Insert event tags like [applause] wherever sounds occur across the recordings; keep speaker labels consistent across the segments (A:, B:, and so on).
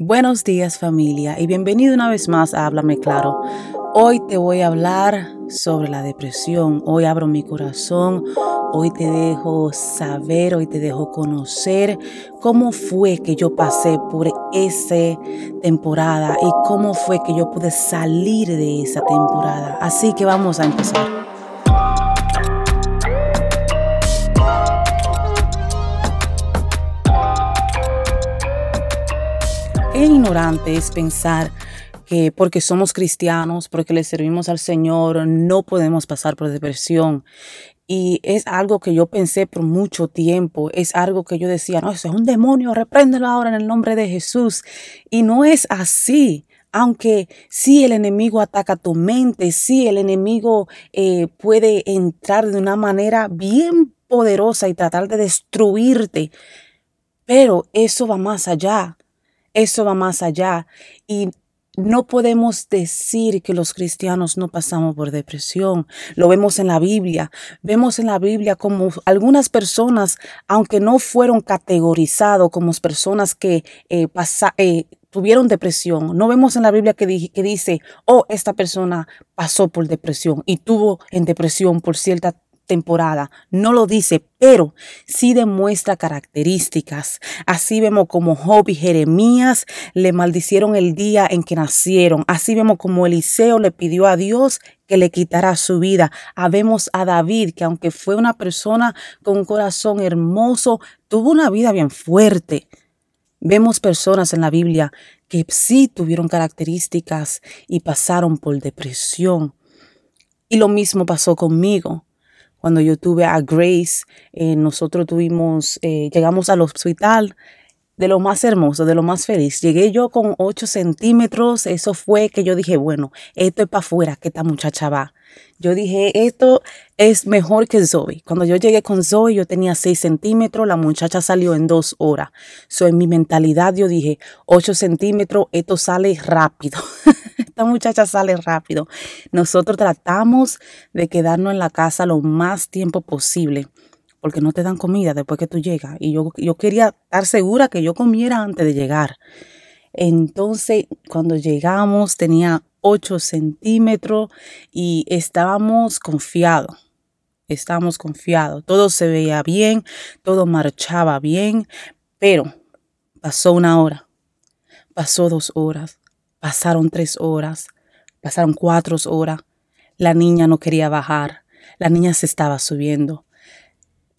A: Buenos días familia y bienvenido una vez más a Háblame Claro. Hoy te voy a hablar sobre la depresión. Hoy abro mi corazón. Hoy te dejo saber, hoy te dejo conocer cómo fue que yo pasé por esa temporada y cómo fue que yo pude salir de esa temporada. Así que vamos a empezar. Ignorante es pensar que porque somos cristianos, porque le servimos al Señor, no podemos pasar por depresión. Y es algo que yo pensé por mucho tiempo, es algo que yo decía, no, eso es un demonio, repréndelo ahora en el nombre de Jesús. Y no es así. Aunque sí el enemigo ataca tu mente, sí el enemigo eh, puede entrar de una manera bien poderosa y tratar de destruirte, pero eso va más allá. Eso va más allá y no podemos decir que los cristianos no pasamos por depresión. Lo vemos en la Biblia. Vemos en la Biblia como algunas personas, aunque no fueron categorizados como personas que eh, eh, tuvieron depresión, no vemos en la Biblia que, que dice, oh, esta persona pasó por depresión y tuvo en depresión por cierta temporada. No lo dice, pero sí demuestra características. Así vemos como Job y Jeremías le maldicieron el día en que nacieron. Así vemos como Eliseo le pidió a Dios que le quitara su vida. Habemos a David, que aunque fue una persona con un corazón hermoso, tuvo una vida bien fuerte. Vemos personas en la Biblia que sí tuvieron características y pasaron por depresión. Y lo mismo pasó conmigo. Cuando yo tuve a Grace, eh, nosotros tuvimos, eh, llegamos al hospital de lo más hermoso, de lo más feliz. Llegué yo con 8 centímetros, eso fue que yo dije, bueno, esto es para afuera, que esta muchacha va. Yo dije, esto es mejor que Zoe. Cuando yo llegué con Zoe, yo tenía 6 centímetros, la muchacha salió en dos horas. So, en mi mentalidad yo dije, 8 centímetros, esto sale rápido. [laughs] Esta muchacha sale rápido. Nosotros tratamos de quedarnos en la casa lo más tiempo posible porque no te dan comida después que tú llegas. Y yo, yo quería estar segura que yo comiera antes de llegar. Entonces, cuando llegamos, tenía 8 centímetros y estábamos confiados. Estábamos confiados. Todo se veía bien, todo marchaba bien, pero pasó una hora, pasó dos horas, pasaron tres horas, pasaron cuatro horas. La niña no quería bajar, la niña se estaba subiendo.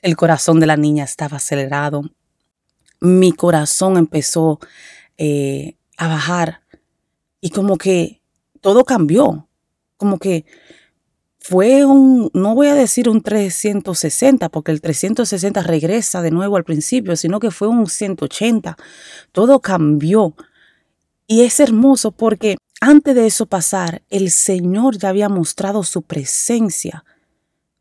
A: El corazón de la niña estaba acelerado. Mi corazón empezó eh, a bajar y como que todo cambió. Como que fue un, no voy a decir un 360, porque el 360 regresa de nuevo al principio, sino que fue un 180. Todo cambió. Y es hermoso porque antes de eso pasar, el Señor ya había mostrado su presencia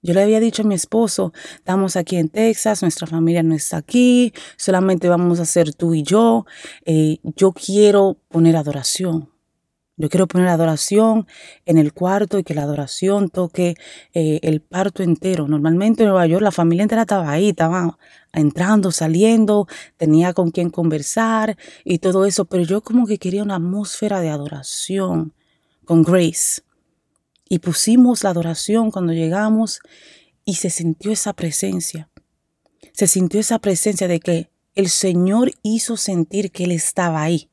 A: yo le había dicho a mi esposo, estamos aquí en Texas, nuestra familia no está aquí, solamente vamos a ser tú y yo. Eh, yo quiero poner adoración. Yo quiero poner adoración en el cuarto y que la adoración toque eh, el parto entero. Normalmente en Nueva York la familia entera estaba ahí, estaba entrando, saliendo, tenía con quien conversar y todo eso, pero yo como que quería una atmósfera de adoración con Grace. Y pusimos la adoración cuando llegamos y se sintió esa presencia. Se sintió esa presencia de que el Señor hizo sentir que Él estaba ahí.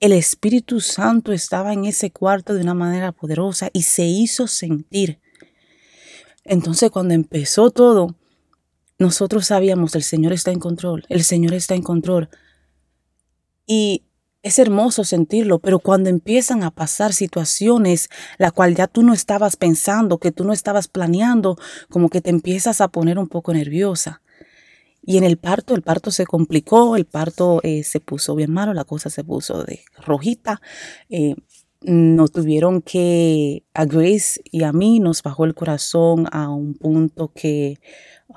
A: El Espíritu Santo estaba en ese cuarto de una manera poderosa y se hizo sentir. Entonces cuando empezó todo, nosotros sabíamos, el Señor está en control, el Señor está en control. Y es hermoso sentirlo, pero cuando empiezan a pasar situaciones la cual ya tú no estabas pensando, que tú no estabas planeando, como que te empiezas a poner un poco nerviosa. Y en el parto, el parto se complicó, el parto eh, se puso bien malo, la cosa se puso de rojita. Eh, nos tuvieron que, a Grace y a mí nos bajó el corazón a un punto que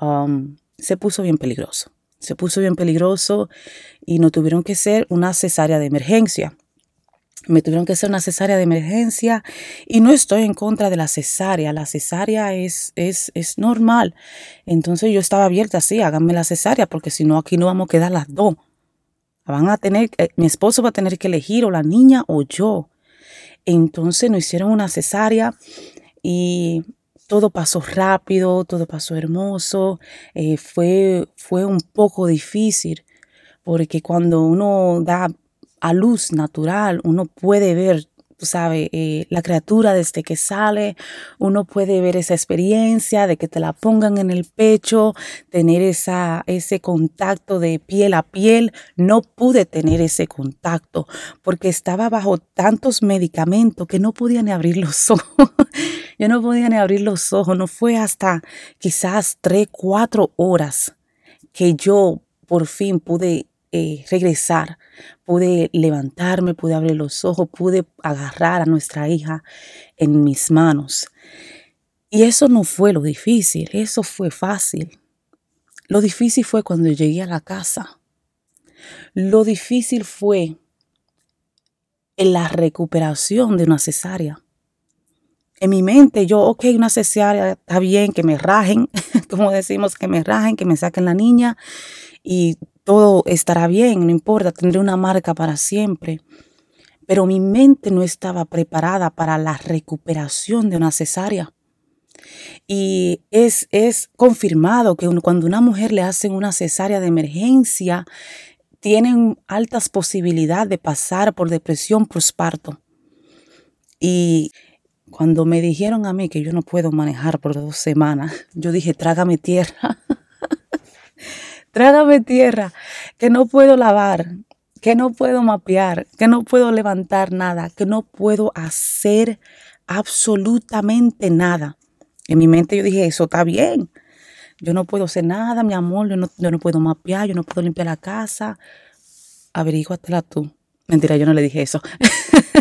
A: um, se puso bien peligroso se puso bien peligroso y no tuvieron que hacer una cesárea de emergencia. Me tuvieron que hacer una cesárea de emergencia y no estoy en contra de la cesárea. La cesárea es, es, es normal. Entonces yo estaba abierta así, háganme la cesárea porque si no aquí no vamos a quedar las dos. Van a tener, eh, mi esposo va a tener que elegir o la niña o yo. Entonces nos hicieron una cesárea y todo pasó rápido, todo pasó hermoso. Eh, fue, fue un poco difícil porque cuando uno da a luz natural, uno puede ver tú sabes, eh, la criatura desde que sale, uno puede ver esa experiencia de que te la pongan en el pecho, tener esa, ese contacto de piel a piel. No pude tener ese contacto porque estaba bajo tantos medicamentos que no podía ni abrir los [laughs] ojos. Yo no podía ni abrir los ojos. No fue hasta quizás tres, cuatro horas que yo por fin pude eh, regresar, pude levantarme, pude abrir los ojos, pude agarrar a nuestra hija en mis manos. Y eso no fue lo difícil, eso fue fácil. Lo difícil fue cuando llegué a la casa. Lo difícil fue en la recuperación de una cesárea. En mi mente yo, ok, una cesárea está bien, que me rajen, [laughs] como decimos, que me rajen, que me saquen la niña y todo estará bien, no importa, tendré una marca para siempre. Pero mi mente no estaba preparada para la recuperación de una cesárea. Y es, es confirmado que cuando una mujer le hacen una cesárea de emergencia, tienen altas posibilidades de pasar por depresión postparto. Y cuando me dijeron a mí que yo no puedo manejar por dos semanas, yo dije, trágame tierra. [laughs] trágame tierra, que no puedo lavar, que no puedo mapear, que no puedo levantar nada, que no puedo hacer absolutamente nada. En mi mente yo dije, eso está bien. Yo no puedo hacer nada, mi amor, yo no, yo no puedo mapear, yo no puedo limpiar la casa. Averíguatela tú. Mentira, yo no le dije eso.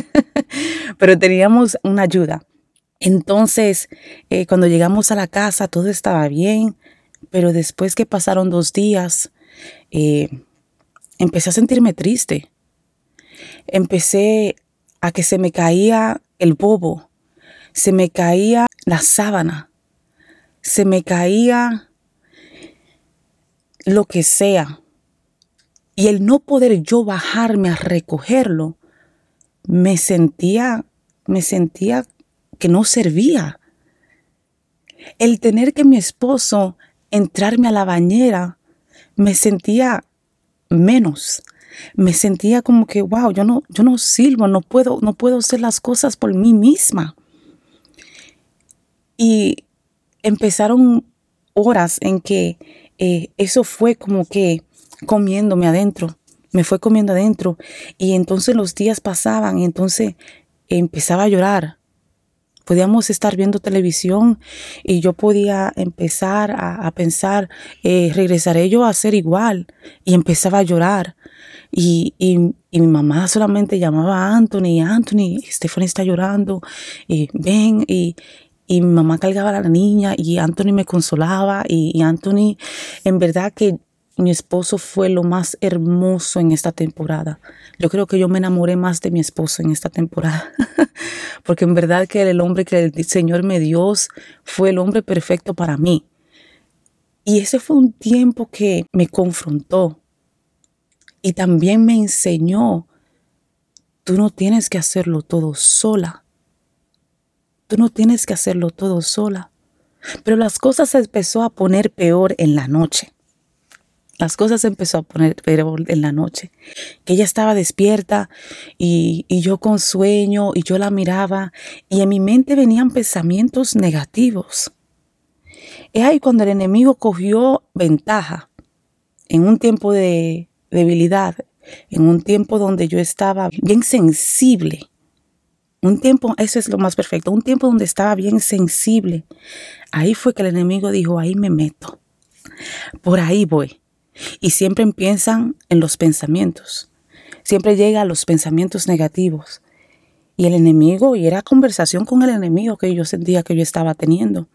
A: [laughs] Pero teníamos una ayuda. Entonces, eh, cuando llegamos a la casa, todo estaba bien. Pero después que pasaron dos días, eh, empecé a sentirme triste. Empecé a que se me caía el bobo, se me caía la sábana, se me caía lo que sea. Y el no poder yo bajarme a recogerlo, me sentía, me sentía que no servía. El tener que mi esposo entrarme a la bañera, me sentía menos. Me sentía como que, wow, yo no, yo no sirvo, no puedo, no puedo hacer las cosas por mí misma. Y empezaron horas en que eh, eso fue como que comiéndome adentro, me fue comiendo adentro. Y entonces los días pasaban y entonces empezaba a llorar podíamos estar viendo televisión y yo podía empezar a, pensar, eh, regresaré yo a ser igual. Y empezaba a llorar. Y, mi mamá solamente llamaba a Anthony, Anthony, Stephanie está llorando, y ven, y, mi mamá cargaba a la niña y Anthony me consolaba y, y Anthony, en verdad que mi esposo fue lo más hermoso en esta temporada. Yo creo que yo me enamoré más de mi esposo en esta temporada, [laughs] porque en verdad que el hombre que el Señor me dio fue el hombre perfecto para mí. Y ese fue un tiempo que me confrontó y también me enseñó, tú no tienes que hacerlo todo sola. Tú no tienes que hacerlo todo sola. Pero las cosas se empezó a poner peor en la noche las cosas empezó a poner en la noche. Que ella estaba despierta y, yo con sueño y yo la miraba y en mi mente venían pensamientos negativos. Es ahí cuando el enemigo cogió ventaja en un tiempo de debilidad, en un tiempo donde yo estaba bien sensible. Un tiempo, eso es lo más perfecto, un tiempo donde estaba bien sensible. Ahí fue que el enemigo dijo, ahí me meto. Por ahí voy. Y siempre empiezan en los pensamientos. Siempre llega a los pensamientos negativos. Y el enemigo, y era conversación con el enemigo que yo sentía que yo estaba teniendo.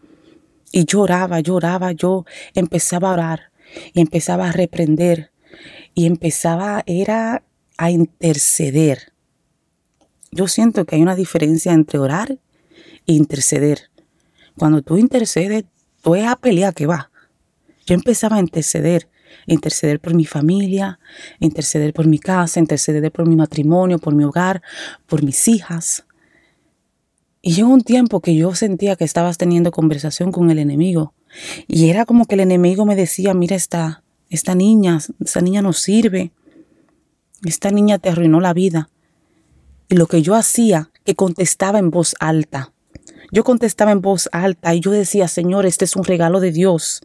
A: Y lloraba, lloraba, yo empezaba a orar y empezaba a reprender y empezaba, era a interceder. Yo siento que hay una diferencia entre orar e interceder. Cuando tú intercedes, tú es a pelear que va. Yo empezaba a interceder interceder por mi familia, interceder por mi casa, interceder por mi matrimonio, por mi hogar, por mis hijas. Y llegó un tiempo que yo sentía que estabas teniendo conversación con el enemigo. Y era como que el enemigo me decía, mira esta, esta niña, esta niña no sirve. Esta niña te arruinó la vida. Y lo que yo hacía, que contestaba en voz alta. Yo contestaba en voz alta y yo decía, Señor, este es un regalo de Dios.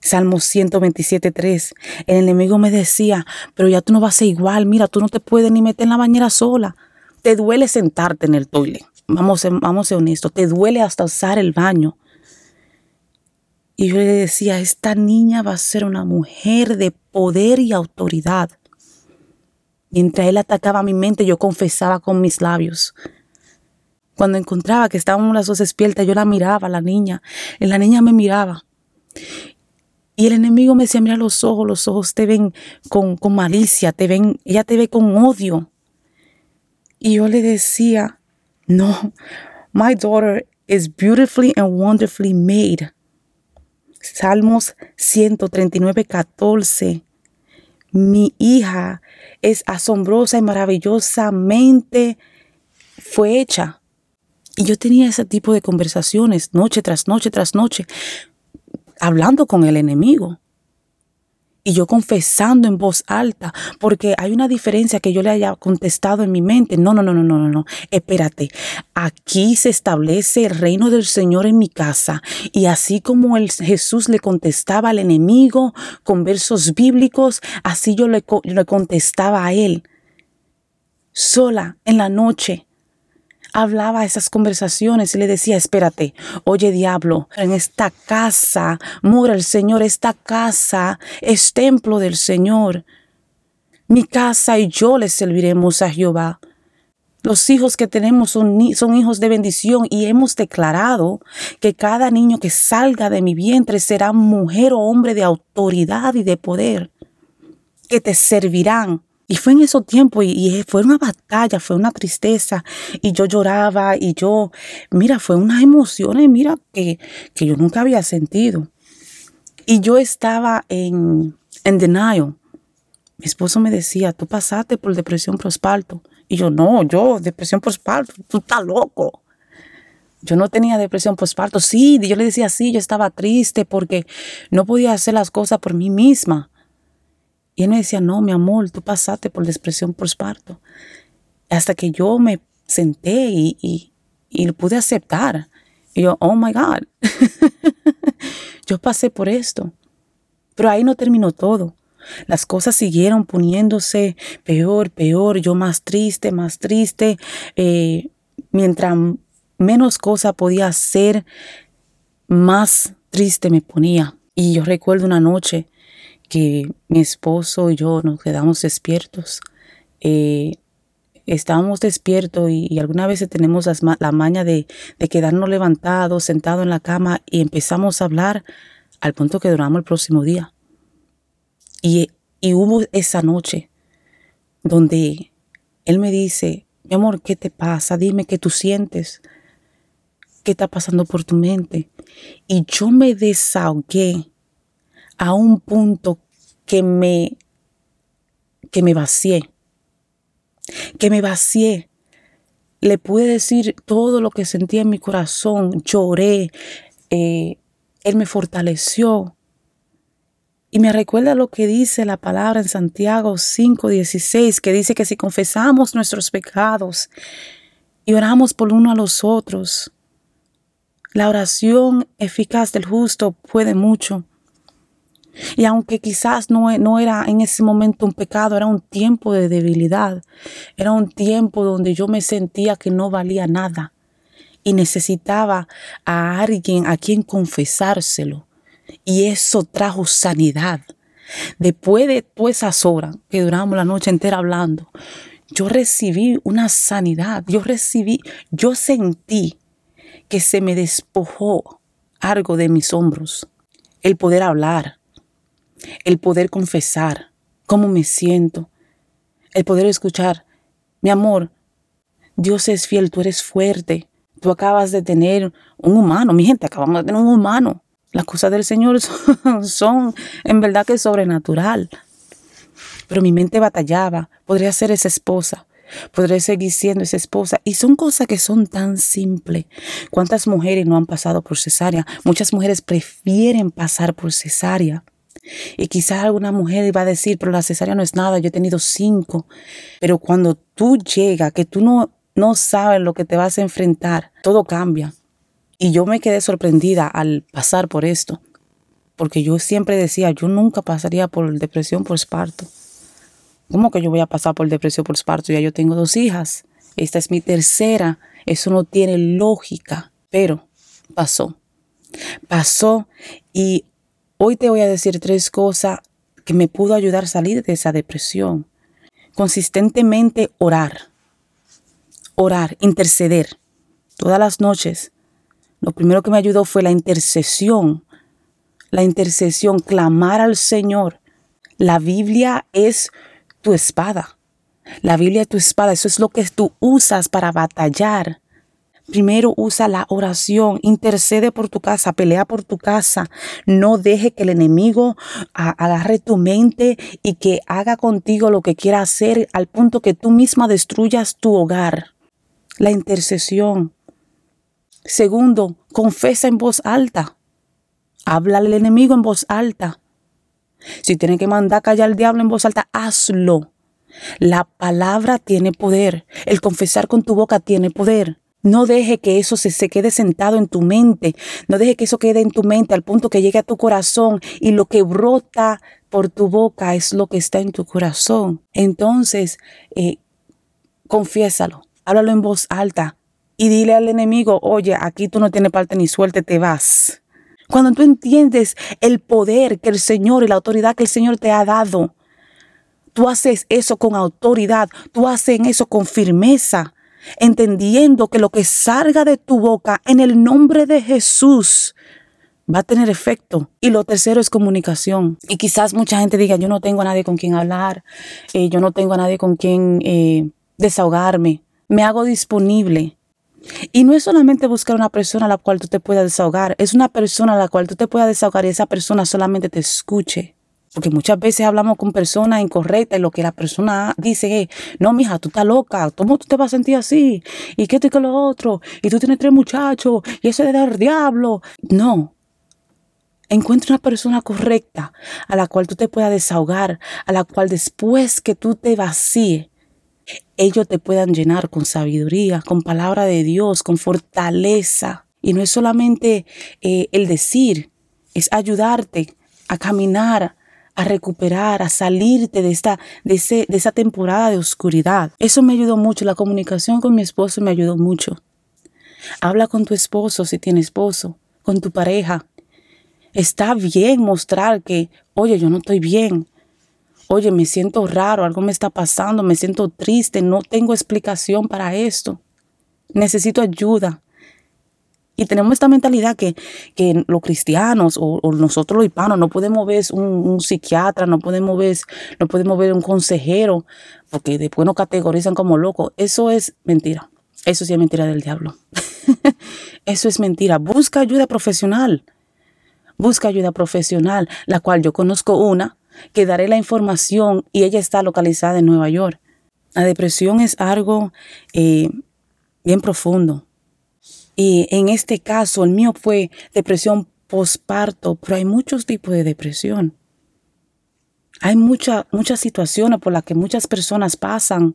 A: Salmo 127.3. El enemigo me decía, pero ya tú no vas a ser igual, mira, tú no te puedes ni meter en la bañera sola. Te duele sentarte en el toile. Vamos, vamos a ser honestos, te duele hasta usar el baño. Y yo le decía, esta niña va a ser una mujer de poder y autoridad. Mientras él atacaba mi mente, yo confesaba con mis labios. Cuando encontraba que estábamos las dos despiertas, yo la miraba, la niña, y la niña me miraba. Y el enemigo me decía, mira los ojos, los ojos te ven con, con malicia, te ven, ella te ve con odio. Y yo le decía, no, my daughter is beautifully and wonderfully made. Salmos 139, 14. Mi hija es asombrosa y maravillosamente fue hecha. Y yo tenía ese tipo de conversaciones noche tras noche tras noche, hablando con el enemigo. Y yo confesando en voz alta, porque hay una diferencia que yo le haya contestado en mi mente. No, no, no, no, no, no, no. Espérate. Aquí se establece el reino del Señor en mi casa. Y así como el Jesús le contestaba al enemigo con versos bíblicos, así yo le, le contestaba a él. Sola en la noche hablaba esas conversaciones y le decía, espérate, oye diablo, en esta casa mora el Señor, esta casa es templo del Señor. Mi casa y yo le serviremos a Jehová. Los hijos que tenemos son, son, hijos de bendición y hemos declarado que cada niño que salga de mi vientre será mujer o hombre de autoridad y de poder, que te servirán y fue en esos tiempos y, fue una batalla, fue una tristeza y yo lloraba y yo, mira, fue unas emociones, mira, que, que yo nunca había sentido. Y yo estaba en, en denial. Mi esposo me decía, tú pasaste por depresión postparto. Y yo, no, yo, depresión postparto, tú estás loco. Yo no tenía depresión postparto. Sí, yo le decía sí, yo estaba triste porque no podía hacer las cosas por mí misma. Y él me decía, no, mi amor, tú pasaste por depresión postparto. Hasta que yo me senté y, y, lo pude aceptar. Y yo, oh my God, [laughs] yo pasé por esto. Pero ahí no terminó todo. Las cosas siguieron poniéndose peor, peor, yo más triste, más triste. Eh, mientras menos cosa podía hacer, más triste me ponía. Y yo recuerdo una noche que mi esposo y yo nos quedamos despiertos. Eh, estábamos despiertos y, algunas veces tenemos la maña de, quedarnos levantados, sentados en la cama y empezamos a hablar al punto que duramos el próximo día. Y, y hubo esa noche donde él me dice, mi amor, ¿qué te pasa? Dime qué tú sientes. ¿Qué está pasando por tu mente? Y yo me desahogué a un punto que me, que me vacié, que me vacié. Le pude decir todo lo que sentía en mi corazón, lloré, eh, Él me fortaleció. Y me recuerda lo que dice la palabra en Santiago 5:16, que dice que si confesamos nuestros pecados y oramos por uno a los otros, la oración eficaz del justo puede mucho. Y aunque quizás no, no, era en ese momento un pecado, era un tiempo de debilidad, era un tiempo donde yo me sentía que no valía nada. Y necesitaba a alguien a quien confesárselo. Y eso trajo sanidad. Después de todas esas horas que duramos la noche entera hablando, yo recibí una sanidad, yo recibí, yo sentí que se me despojó algo de mis hombros, el poder hablar, el poder confesar cómo me siento, el poder escuchar, mi amor, Dios es fiel, tú eres fuerte, tú acabas de tener un humano, mi gente, acabamos de tener un humano. Las cosas del Señor son, [laughs] son en verdad que sobrenatural. Pero mi mente batallaba. Podría ser esa esposa. Podría seguir siendo esa esposa. Y son cosas que son tan simples. ¿Cuántas mujeres no han pasado por cesárea? Muchas mujeres prefieren pasar por cesárea. Y quizás alguna mujer va a decir, pero la cesárea no es nada, yo he tenido cinco. Pero cuando tú llegas, que tú no, no sabes lo que te vas a enfrentar, todo cambia. Y yo me quedé sorprendida al pasar por esto, porque yo siempre decía, yo nunca pasaría por depresión por esparto. ¿Cómo que yo voy a pasar por depresión por esparto? Ya yo tengo dos hijas, esta es mi tercera, eso no tiene lógica, pero pasó. Pasó y hoy te voy a decir tres cosas que me pudo ayudar a salir de esa depresión. Consistentemente orar, orar, interceder todas las noches lo primero que me ayudó fue la intercesión. La intercesión, clamar al Señor. La Biblia es tu espada. La Biblia es tu espada. Eso es lo que tú usas para batallar. Primero usa la oración, intercede por tu casa, pelea por tu casa. No deje que el enemigo agarre tu mente y que haga contigo lo que quiera hacer al punto que tú misma destruyas tu hogar. La intercesión. Segundo, confesa en voz alta. Habla al enemigo en voz alta. Si tienes que mandar callar al diablo en voz alta, hazlo. La palabra tiene poder. El confesar con tu boca tiene poder. No deje que eso se, se, quede sentado en tu mente. No deje que eso quede en tu mente al punto que llegue a tu corazón y lo que brota por tu boca es lo que está en tu corazón. Entonces, eh, confiésalo. Háblalo en voz alta y dile al enemigo, oye, aquí tú no tienes parte ni suerte, te vas. Cuando tú entiendes el poder que el Señor y la autoridad que el Señor te ha dado, tú haces eso con autoridad, tú haces eso con firmeza, entendiendo que lo que salga de tu boca en el nombre de Jesús va a tener efecto. Y lo tercero es comunicación. Y quizás mucha gente diga, yo no tengo a nadie con quien hablar, eh, yo no tengo a nadie con quien eh, desahogarme. Me hago disponible. Y no es solamente buscar una persona a la cual tú te puedas desahogar, es una persona a la cual tú te puedas desahogar y esa persona solamente te escuche. Porque muchas veces hablamos con personas incorrectas y lo que la persona dice es, no, mija, tú estás loca, ¿cómo tú te vas a sentir así? ¿Y qué te que lo otro? Y tú tienes tres muchachos y eso es del diablo. No. Encuentra una persona correcta a la cual tú te puedas desahogar, a la cual después que tú te vacíes, ellos te puedan llenar con sabiduría, con palabra de Dios, con fortaleza. Y no es solamente eh, el decir, es ayudarte a caminar, a recuperar, a salirte de esta, de, ese, de esa temporada de oscuridad. Eso me ayudó mucho. La comunicación con mi esposo me ayudó mucho. Habla con tu esposo si tiene esposo, con tu pareja. Está bien mostrar que, oye, yo no estoy bien oye, me siento raro, algo me está pasando, me siento triste, no tengo explicación para esto, necesito ayuda. Y tenemos esta mentalidad que, que los cristianos o, nosotros los hispanos no podemos ver un, psiquiatra, no podemos ver, no podemos ver un consejero, porque después nos categorizan como locos. Eso es mentira. Eso sí es mentira del diablo. [laughs] Eso es mentira. Busca ayuda profesional. Busca ayuda profesional, la cual yo conozco una que daré la información y ella está localizada en Nueva York. La depresión es algo eh, bien profundo. Y en este caso, el mío fue depresión posparto, pero hay muchos tipos de depresión. Hay muchas situaciones por las que muchas personas pasan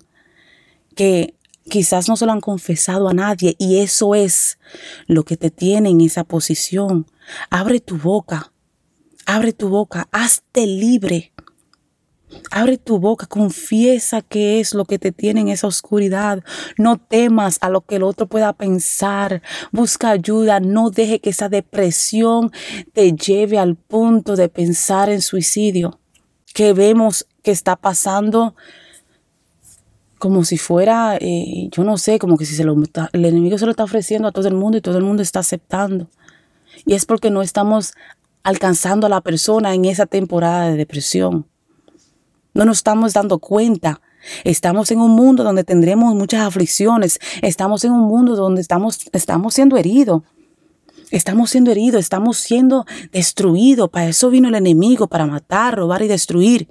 A: que quizás no se lo han confesado a nadie y eso es lo que te tiene en esa posición. Abre tu boca, Abre tu boca, hazte libre. Abre tu boca, confiesa qué es lo que te tiene en esa oscuridad. No temas a lo que el otro pueda pensar. Busca ayuda. No deje que esa depresión te lleve al punto de pensar en suicidio. Que vemos que está pasando como si fuera, eh, yo no sé, como que si se lo, el enemigo se lo está ofreciendo a todo el mundo y todo el mundo está aceptando. Y es porque no estamos alcanzando a la persona en esa temporada de depresión. No nos estamos dando cuenta. Estamos en un mundo donde tendremos muchas aflicciones. Estamos en un mundo donde estamos, estamos siendo heridos. Estamos siendo heridos, estamos siendo destruidos. Para eso vino el enemigo, para matar, robar y destruir.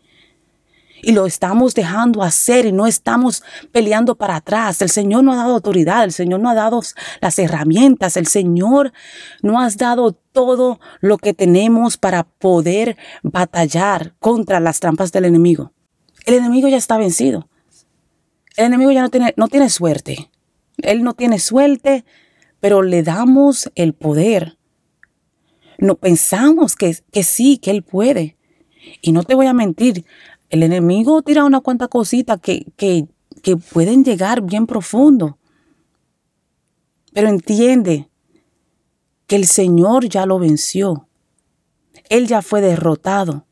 A: Y lo estamos dejando hacer y no estamos peleando para atrás. El Señor no ha dado autoridad, el Señor no ha dado las herramientas, el Señor no ha dado todo lo que tenemos para poder batallar contra las trampas del enemigo. El enemigo ya está vencido. El enemigo ya no tiene, no tiene suerte. Él no tiene suerte, pero le damos el poder. No pensamos que, que sí, que él puede. Y no te voy a mentir, el enemigo tira una cuanta cosita que, que, que pueden llegar bien profundo. Pero entiende que el Señor ya lo venció. Él ya fue derrotado.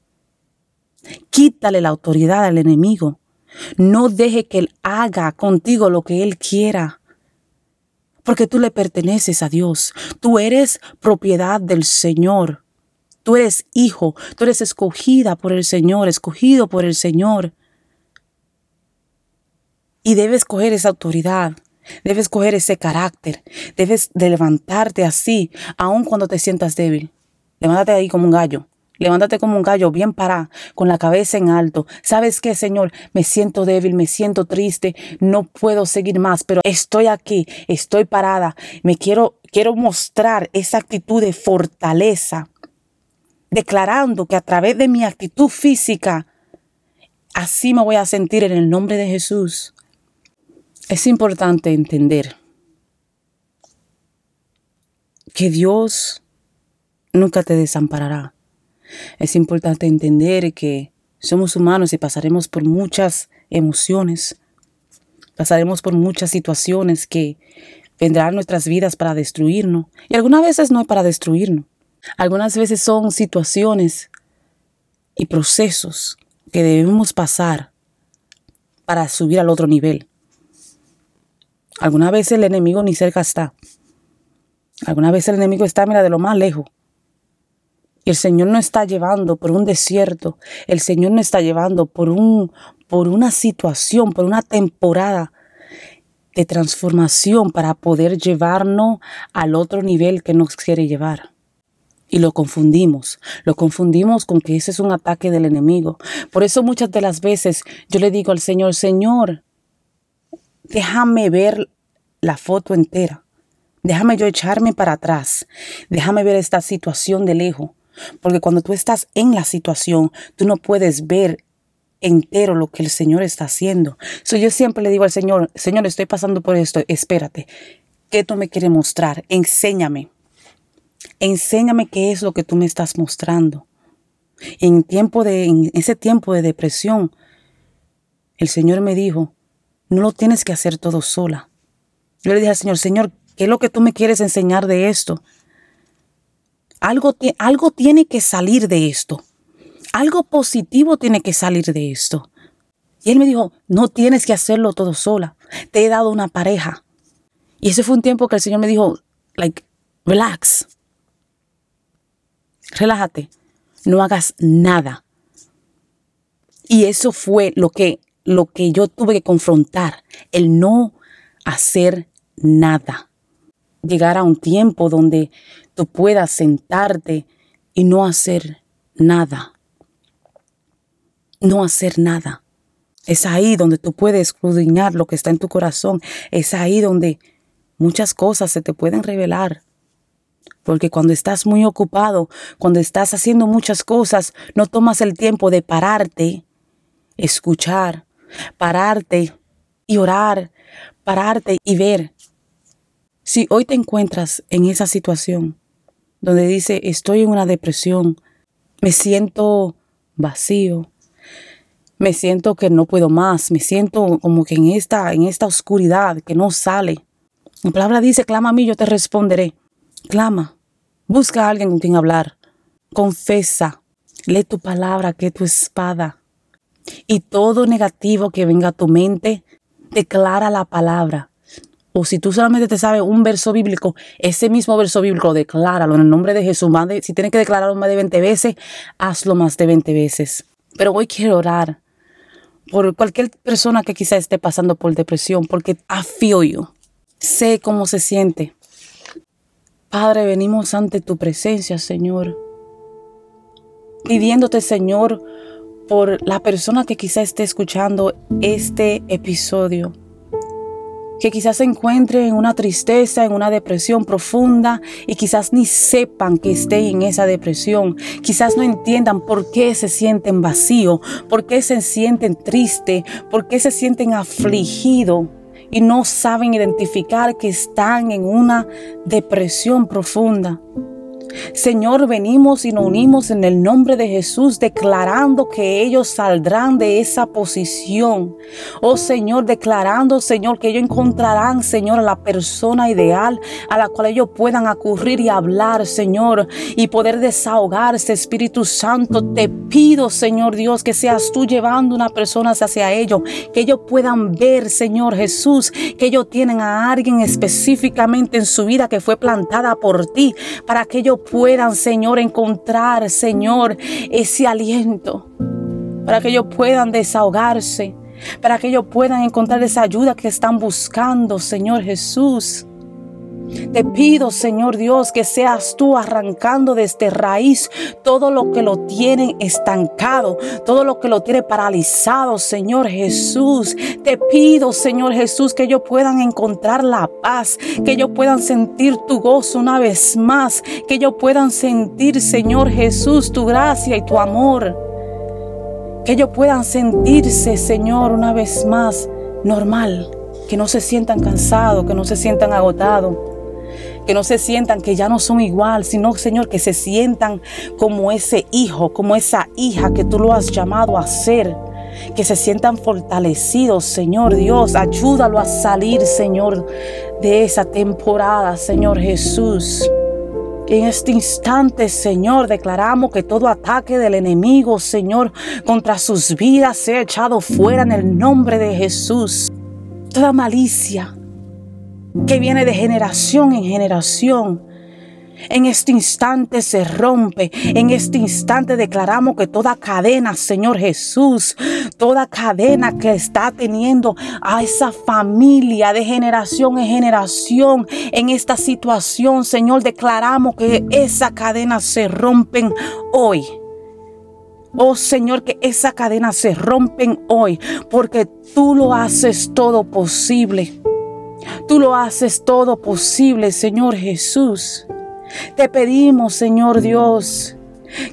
A: Quítale la autoridad al enemigo. No deje que Él haga contigo lo que Él quiera porque tú le perteneces a Dios. Tú eres propiedad del Señor. Tú eres hijo, tú eres escogida por el Señor, escogido por el Señor. Y debes coger esa autoridad, debes coger ese carácter, debes de levantarte así, aun cuando te sientas débil. Levántate ahí como un gallo. Levántate como un gallo, bien para, con la cabeza en alto. ¿Sabes qué, Señor? Me siento débil, me siento triste, no puedo seguir más, pero estoy aquí, estoy parada. Me quiero, quiero mostrar esa actitud de fortaleza, declarando que a través de mi actitud física, así me voy a sentir en el nombre de Jesús. Es importante entender que Dios nunca te desamparará. Es importante entender que somos humanos y pasaremos por muchas emociones, pasaremos por muchas situaciones que vendrán nuestras vidas para destruirnos. Y algunas veces no es para destruirnos. Algunas veces son situaciones y procesos que debemos pasar para subir al otro nivel. Algunas veces el enemigo ni cerca está. Algunas veces el enemigo está, mira, de lo más lejos. Y el Señor no está llevando por un desierto, el Señor no está llevando por, un, por una situación, por una temporada de transformación para poder llevarnos al otro nivel que nos quiere llevar. Y lo confundimos, lo confundimos con que ese es un ataque del enemigo. Por eso muchas de las veces yo le digo al Señor, Señor, déjame ver la foto entera. Déjame yo echarme para atrás. Déjame ver esta situación de lejos. Porque cuando tú estás en la situación, tú no puedes ver entero lo que el Señor está haciendo. So, yo siempre le digo al Señor, Señor, estoy pasando por esto, espérate. ¿Qué tú me quieres mostrar? Enséñame. Enséñame qué es lo que tú me estás mostrando. En, tiempo de, en ese tiempo de depresión, el Señor me dijo, no lo tienes que hacer todo sola. Yo le dije al Señor, Señor, ¿qué es lo que tú me quieres enseñar de esto? Algo, algo tiene que salir de esto. Algo positivo tiene que salir de esto. Y él me dijo, no tienes que hacerlo todo sola. Te he dado una pareja. Y ese fue un tiempo que el Señor me dijo, like, relax. Relájate. No hagas nada. Y eso fue lo que, lo que yo tuve que confrontar. El no hacer nada. Llegar a un tiempo donde tú puedas sentarte y no hacer nada. No hacer nada. Es ahí donde tú puedes escudriñar lo que está en tu corazón. Es ahí donde muchas cosas se te pueden revelar. Porque cuando estás muy ocupado, cuando estás haciendo muchas cosas, no tomas el tiempo de pararte, escuchar, pararte y orar, pararte y ver. Si hoy te encuentras en esa situación, donde dice, estoy en una depresión, me siento vacío, me siento que no puedo más, me siento como que en esta, en esta oscuridad que no sale. La palabra dice, clama a mí, yo te responderé. Clama, busca a alguien con quien hablar, confesa, lee tu palabra que es tu espada. Y todo negativo que venga a tu mente, declara la palabra o si tú solamente te sabes un verso bíblico, ese mismo verso bíblico, decláralo en el nombre de Jesús. si tienes que declararlo más de 20 veces, hazlo más de 20 veces. Pero hoy quiero orar por cualquier persona que quizá esté pasando por depresión, porque feel you. Sé cómo se siente. Padre, venimos ante tu presencia, Señor, pidiéndote, Señor, por la persona que quizá esté escuchando este episodio que quizás se encuentre en una tristeza, en una depresión profunda y quizás ni sepan que estén en esa depresión. Quizás no entiendan por qué se sienten vacío, por qué se sienten tristes, por qué se sienten afligidos y no saben identificar que están en una depresión profunda. Señor, venimos y nos unimos en el nombre de Jesús, declarando que ellos saldrán de esa posición. Oh Señor, declarando, Señor, que ellos encontrarán, Señor, a la persona ideal a la cual ellos puedan ocurrir y hablar, Señor, y poder desahogarse, Espíritu Santo. Te pido, Señor Dios, que seas tú llevando una persona hacia ellos, que ellos puedan ver, Señor Jesús, que ellos tienen a alguien específicamente en su vida que fue plantada por ti, para que ellos puedan, Señor, encontrar, Señor, ese aliento, para que ellos puedan desahogarse, para que ellos puedan encontrar esa ayuda que están buscando, Señor Jesús. Te pido, Señor Dios, que seas tú arrancando desde raíz todo lo que lo tiene estancado, todo lo que lo tiene paralizado, Señor Jesús. Te pido, Señor Jesús, que ellos puedan encontrar la paz, que ellos puedan sentir tu gozo una vez más, que ellos puedan sentir, Señor Jesús, tu gracia y tu amor. Que ellos puedan sentirse, Señor, una vez más normal, que no se sientan cansados, que no se sientan agotados que no se sientan que ya no son igual, sino, Señor, que se sientan como ese hijo, como esa hija que tú lo has llamado a ser. Que se sientan fortalecidos, Señor Dios. Ayúdalo a salir, Señor, de esa temporada, Señor Jesús. En este instante, Señor, declaramos que todo ataque del enemigo, Señor, contra sus vidas sea echado fuera en el nombre de Jesús. Toda malicia, que viene de generación en generación. En este instante se rompe. En este instante declaramos que toda cadena, Señor Jesús, toda cadena que está teniendo a esa familia de generación en generación en esta situación, Señor, declaramos que esa cadena se rompen hoy. Oh Señor, que esa cadena se rompen hoy porque tú lo haces todo posible. Tú lo haces todo posible, Señor Jesús. Te pedimos, Señor Dios,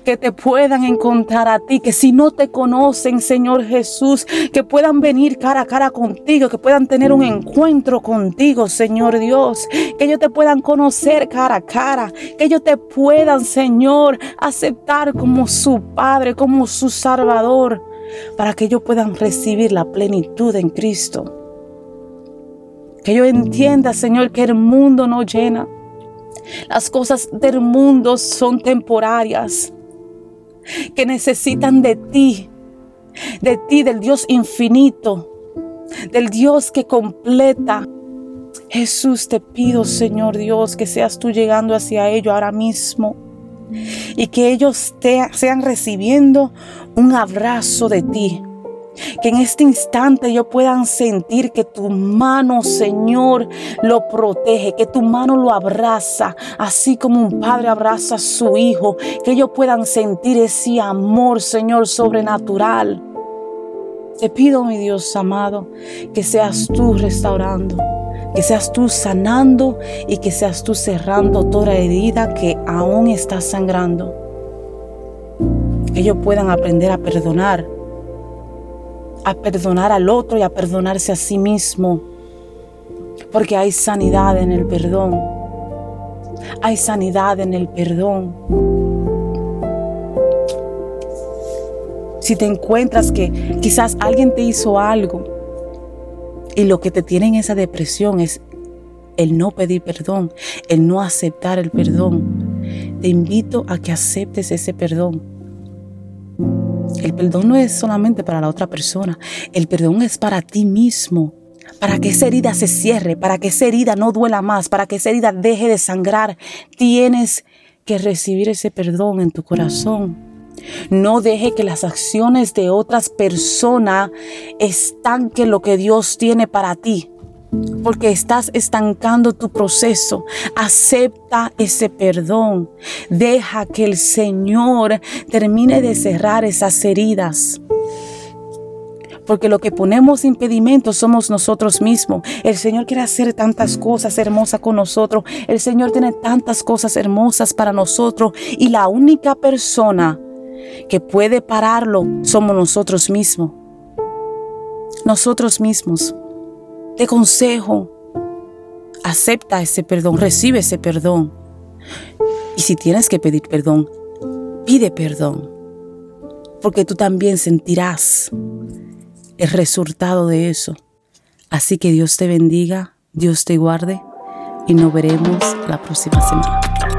A: que te puedan encontrar a ti, que si no te conocen, Señor Jesús, que puedan venir cara a cara contigo, que puedan tener un encuentro contigo, Señor Dios, que ellos te puedan conocer cara a cara, que ellos te puedan, Señor, aceptar como su Padre, como su Salvador, para que ellos puedan recibir la plenitud en Cristo. Que yo entienda, Señor, que el mundo no llena. Las cosas del mundo son temporarias. Que necesitan de ti. De ti, del Dios infinito. Del Dios que completa. Jesús, te pido, Señor Dios, que seas tú llegando hacia ellos ahora mismo. Y que ellos te, sean recibiendo un abrazo de ti que en este instante ellos puedan sentir que tu mano, Señor, lo protege, que tu mano lo abraza, así como un padre abraza a su hijo, que ellos puedan sentir ese amor, Señor, sobrenatural. Te pido, mi Dios amado, que seas tú restaurando, que seas tú sanando y que seas tú cerrando toda herida que aún está sangrando. Que ellos puedan aprender a perdonar a perdonar al otro y a perdonarse a sí mismo. Porque hay sanidad en el perdón. Hay sanidad en el perdón. Si te encuentras que quizás alguien te hizo algo y lo que te tiene en esa depresión es el no pedir perdón, el no aceptar el perdón, te invito a que aceptes ese perdón el perdón no es solamente para la otra persona, el perdón es para ti mismo. Para que esa herida se cierre, para que esa herida no duela más, para que esa herida deje de sangrar, tienes que recibir ese perdón en tu corazón. No deje que las acciones de otras personas estanquen lo que Dios tiene para ti. Porque estás estancando tu proceso. Acepta ese perdón. Deja que el Señor termine de cerrar esas heridas. Porque lo que ponemos impedimentos somos nosotros mismos. El Señor quiere hacer tantas cosas hermosas con nosotros. El Señor tiene tantas cosas hermosas para nosotros. Y la única persona que puede pararlo somos nosotros mismos. Nosotros mismos. Te consejo, acepta ese perdón, recibe ese perdón. Y si tienes que pedir perdón, pide perdón, porque tú también sentirás el resultado de eso. Así que Dios te bendiga, Dios te guarde y nos veremos la próxima semana.